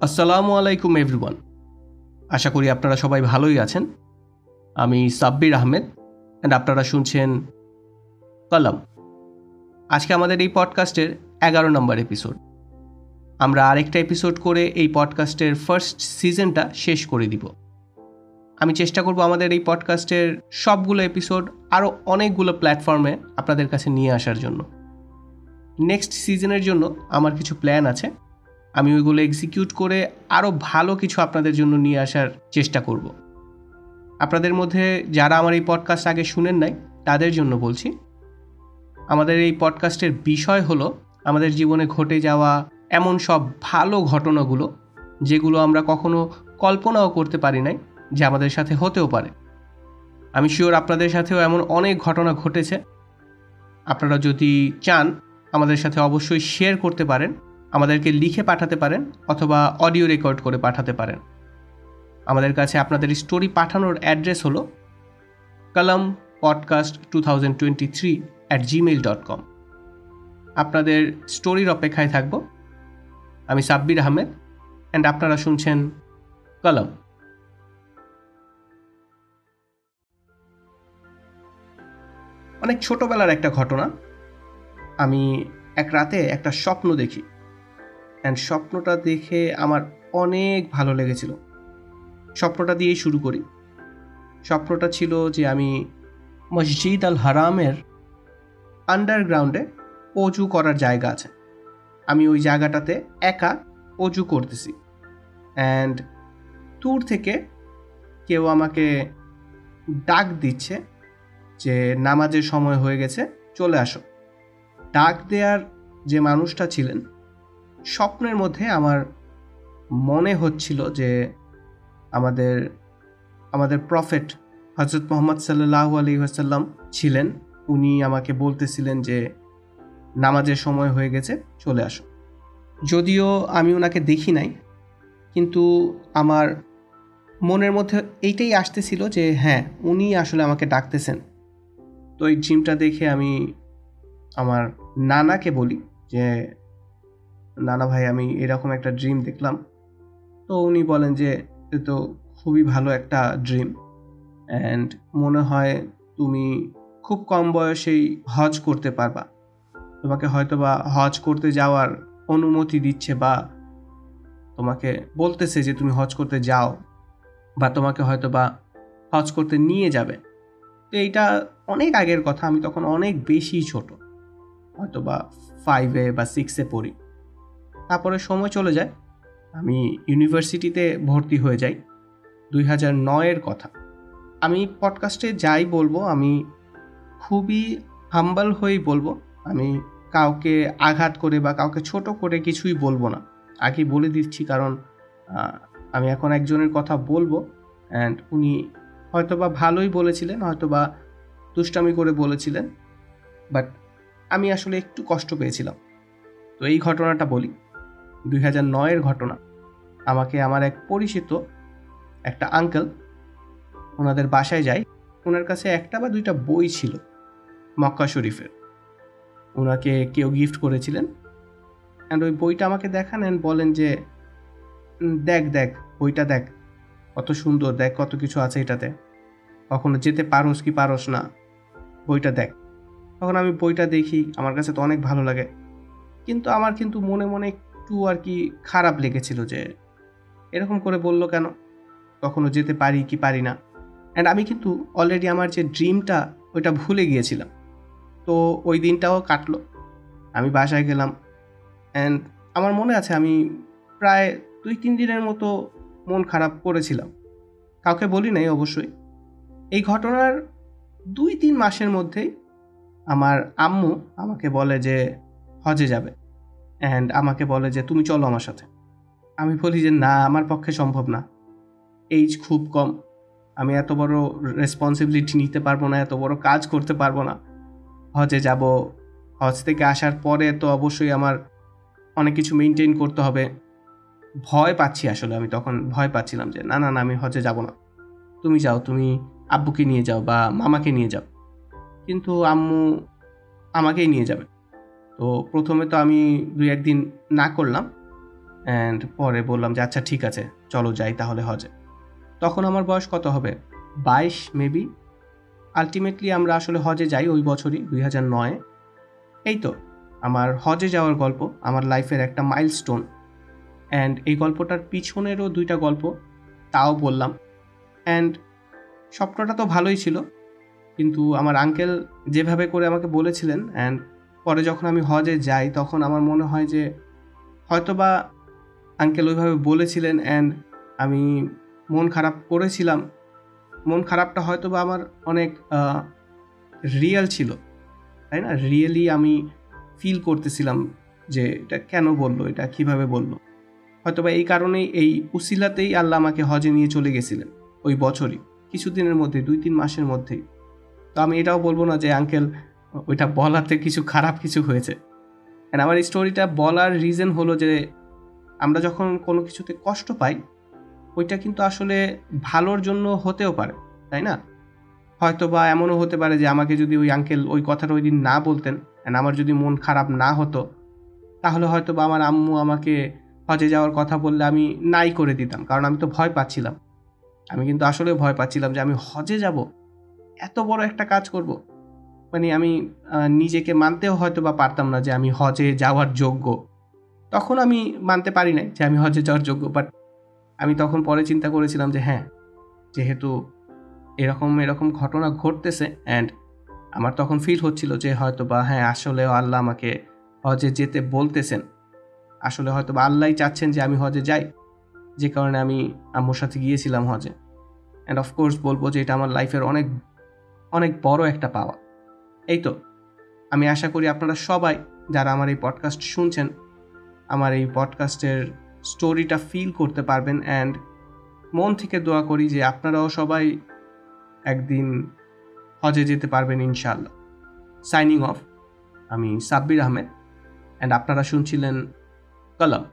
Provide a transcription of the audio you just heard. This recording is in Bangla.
আসসালামু আলাইকুম, এভরিওয়ান। আশা করি আপনারা সবাই ভালোই আছেন। আমি সাব্বির আহমেদ অ্যান্ড আপনারা শুনছেন কলম। আজকে আমাদের এই পডকাস্টের এগারো নম্বর এপিসোড আমরা আরেকটা এপিসোড করে এই পডকাস্টের ফার্স্ট সিজনটা শেষ করে দিব। আমি চেষ্টা করব আমাদের এই পডকাস্টের সবগুলো এপিসোড আরও অনেকগুলো প্ল্যাটফর্মে আপনাদের কাছে নিয়ে আসার জন্য। নেক্সট সিজনের জন্য আমার কিছু প্ল্যান আছে। আমি ওইগুলো এক্সিকিউট করে আরও ভালো কিছু আপনাদের জন্য নিয়ে আসার চেষ্টা করব। আপনাদের মধ্যে যারা আমার এই পডকাস্ট আগে শুনেন নাই, তাদের জন্য বলছি, আমাদের এই পডকাস্টের বিষয় হলো আমাদের জীবনে ঘটে যাওয়া এমন সব ভালো ঘটনাগুলো, যেগুলো আমরা কখনো কল্পনাও করতে পারি নাই যে আমাদের সাথে হতেও পারে। আমি শিওর আপনাদের সাথেও এমন অনেক ঘটনা ঘটেছে। আপনারা যদি চান, আমাদের সাথে অবশ্যই শেয়ার করতে পারেন। আমাদেরকে লিখে পাঠাতে পারেন অথবা অডিও রেকর্ড করে পাঠাতে পারেন। আমাদের কাছে আপনাদের স্টোরি পাঠানোর অ্যাড্রেস হলো Kalam podcast two thousand twenty three at Gmail dot com. আপনাদের স্টোরির অপেক্ষায় থাকব। আমি সাব্বির আহমেদ অ্যান্ড আপনারা শুনছেন কলম। অনেক ছোটবেলার একটা ঘটনা। আমি এক রাতে একটা স্বপ্ন দেখি। অ্যান্ড স্বপ্নটা দেখে আমার অনেক ভালো লেগেছিল। স্বপ্নটা দিয়েই শুরু করি। স্বপ্নটা ছিল যে আমি মসজিদ আল হারামের আন্ডারগ্রাউন্ডে অজু করার জায়গা আছে। আমি ওই জায়গাটাতে একা অজু করতেছি। অ্যান্ড দূর থেকে কেউ আমাকে ডাক দিচ্ছে যে নামাজের সময় হয়ে গেছে, চলে আসো। ডাক দেওয়ার যে মানুষটা ছিলেন স্বপ্নের মধ্যে আমার মনে হচ্ছিল যে আমাদের আমাদের প্রফেট হজরত মোহাম্মদ সাল্লাহ আলী আসাল্লাম ছিলেন। উনি আমাকে বলতেছিলেন যে, নামাজের সময় হয়ে গেছে, চলে আসো। যদিও আমি ওনাকে দেখি নাই, কিন্তু আমার মনের মধ্যে এইটাই আসতেছিল যে হ্যাঁ উনি আসলে আমাকে ডাকতেছেন। তো এই জিমটা দেখে আমি আমার নানাকে বলি যে নানা ভাই, আমি এরকম একটা ড্রিম দেখলাম। তো উনি বলেন যে, এ তো খুবই ভালো একটা ড্রিম অ্যান্ড মনে হয় তুমি খুব কম বয়সেই হজ করতে পারবা। তোমাকে হয়তো বা হজ করতে যাওয়ার অনুমতি দিচ্ছে বা তোমাকে বলতেছে যে, তুমি হজ করতে যাও বা তোমাকে হয়তো বা হজ করতে নিয়ে যাবে। তো এইটা অনেক আগের কথা, আমি তখন অনেক বেশি ছোট। হয়তো বা ফাইভে বা সিক্সে পড়ি। তারপরে সময় চলে যায়, আমি ইউনিভার্সিটিতে ভর্তি হয়ে যাই দুই হাজার নয়ের কথা। আমি পডকাস্টে যাই বলব, আমি খুবই হাম্বাল হয়েই বলব, আমি কাউকে আঘাত করে বা কাউকে ছোট করে কিছুই বলব না। আগে বলে দিচ্ছি কারণ আমি এখন একজনের কথা বলব অ্যান্ড উনি হয়তোবা ভালোই বলেছিলেন, হয়তোবা দুষ্টামি করে বলেছিলেন বাট আমি আসলে একটু কষ্ট পেয়েছিলাম। তো এই ঘটনাটা বলি। দুই হাজার নয়ের ঘটনা। আমাকে আমার এক পরিচিত একটা আঙ্কেল ওনাদের বাসায় যাই ওনার কাছে একটা বা দুইটা বই ছিল মক্কা শরীফের। ওনাকে কেউ গিফট করেছিলেন। অ্যান্ড ওই বইটা আমাকে দেখান অ্যান্ড বলেন যে দেখ দেখ, বইটা দেখ, কত সুন্দর, দেখ, কত কিছু আছে এটাতে। কখনো যেতে পারোস কি পারোস না, বইটা দেখ। তখন আমি বইটা দেখি, আমার কাছে তো অনেক ভালো লাগে। কিন্তু আমার কিন্তু মনে মনে একটু আর কি খারাপ লেগেছিল যে, এরকম করে বলল কেন? কখনো যেতে পারি কি পারি না। অ্যান্ড আমি কিন্তু অলরেডি আমার যে ড্রিমটা ওইটা ভুলে গিয়েছিলাম। তো ওই দিনটাও কাটলো। আমি বাসায় গেলাম। অ্যান্ড আমার মনে আছে, আমি প্রায় দুই তিন দিনের মতো মন খারাপ করেছিলাম। কাউকে বলি নাই অবশ্যই। এই ঘটনার দুই তিন মাসের মধ্যেই আমার আম্মু আমাকে বলে যে হজে যাবে। অ্যান্ড আমাকে বলে যে, তুমি চলো আমার সাথে। আমি বলি যে, না, আমার পক্ষে সম্ভব না। এইজ খুব কম। আমি এত বড় রেসপন্সিবিলিটি নিতে পারব না, এত বড় কাজ করতে পারব না। হজে যাব। হজ থেকে আসার পরে তো অবশ্যই আমার অনেক কিছু মেনটেন করতে হবে। ভয় পাচ্ছি আসলে আমি তখন, ভয় পাচ্ছিলাম যে, না না না, আমি হজে যাব না। তুমি যাও, তুমি আব্বুকে নিয়ে যাও বা মামাকে নিয়ে যাও। কিন্তু আম্মু আমাকেই নিয়ে যাবে। তো প্রথমে তো আমি দুই একদিন না করলাম অ্যান্ড পরে বললাম যে আচ্ছা ঠিক আছে, চলো যাই তাহলে হজে তখন আমার বয়স কত হবে? বাইশ মেবি আলটিমেটলি আমরা আসলে হজে যাই ওই বছরই, দুই হাজার নয়ে। এই তো, আমার হজে যাওয়ার গল্প, আমার লাইফের একটা মাইলস্টোন অ্যান্ড এই গল্পটার পিছনেরও দুইটা গল্প, তাও বললাম। অ্যান্ড স্বপ্নটা তো ভালোই ছিল, কিন্তু আমার আঙ্কেল যেভাবে করে আমাকে বলেছিলেন অ্যান্ড পরে যখন আমি হজে যাই, তখন আমার মনে হয় যে হয়তোবা আঙ্কেল ওইভাবে বলেছিলেন অ্যান্ড আমি মন খারাপ করেছিলাম। মন খারাপটা হয়তো বা আমার অনেক রিয়েল ছিল। তাই না? রিয়েলি আমি ফিল করতেছিলাম যে এটা কেন বলল? এটা কীভাবে বলল? হয়তোবা এই কারণেই, এই উসিলাতেই আল্লাহ আমাকে হজে নিয়ে চলে গেছিলেন ওই বছরই। কিছুদিনের মধ্যে দুই তিন মাসের মধ্যেই। তো আমি এটাও বলব না যে আঙ্কেল ওইটা বলাতে কিছু খারাপ কিছু হয়েছে। আমার এই স্টোরিটা বলার রিজন হলো যে, আমরা যখন কোনো কিছুতে কষ্ট পাই, ওইটা কিন্তু আসলে ভালোর জন্য হতেও পারে, তাই না? হয়তো বা এমনও হতে পারে যে, আমাকে যদি ওই আঙ্কেল ওই কথাটা ওই দিন না বলতেন অ্যান্ড আমার যদি মন খারাপ না হতো, তাহলে হয়তো বা আমার আম্মু আমাকে হজে যাওয়ার কথা বললে আমি নাই করে দিতাম, কারণ আমি তো ভয় পাচ্ছিলাম। আমি কিন্তু আসলে ভয় পাচ্ছিলাম যে, আমি হজে যাব? এত বড় একটা কাজ করব? মানে আমি নিজেকে মানতেও হয়তো বা পারতাম না যে আমি হজে যাওয়ার যোগ্য। তখন আমি মানতে পারি নাই যে আমি হজে যাওয়ার যোগ্য বাট আমি তখন পরে চিন্তা করেছিলাম যে হ্যাঁ যেহেতু এরকম এরকম ঘটনা ঘটতেছে অ্যান্ড আমার তখন ফিল হচ্ছিল যে হয়তো বা হ্যাঁ আসলেও আল্লাহ আমাকে হজে যেতে বলতেছেন। আসলে হয়তো বা আল্লাহই চাচ্ছেন যে আমি হজে যাই। যে কারণে আমি আম্মুর সাথে গিয়েছিলাম হজে। অ্যান্ড অফকোর্স বলব যে এটা আমার লাইফের অনেক অনেক বড় একটা পাওয়া। এই তো, আমি আশা করি আপনারা সবাই যারা আমার এই পডকাস্ট শুনছেন, আমার এই পডকাস্টের স্টোরিটা ফিল করতে পারবেন অ্যান্ড মন থেকে দোয়া করি যে আপনারাও সবাই একদিন হজে যেতে পারবেন ইনশাল্লাহ সাইনিং অফ আমি সাব্বির আহমেদ অ্যান্ড আপনারা শুনছিলেন কলম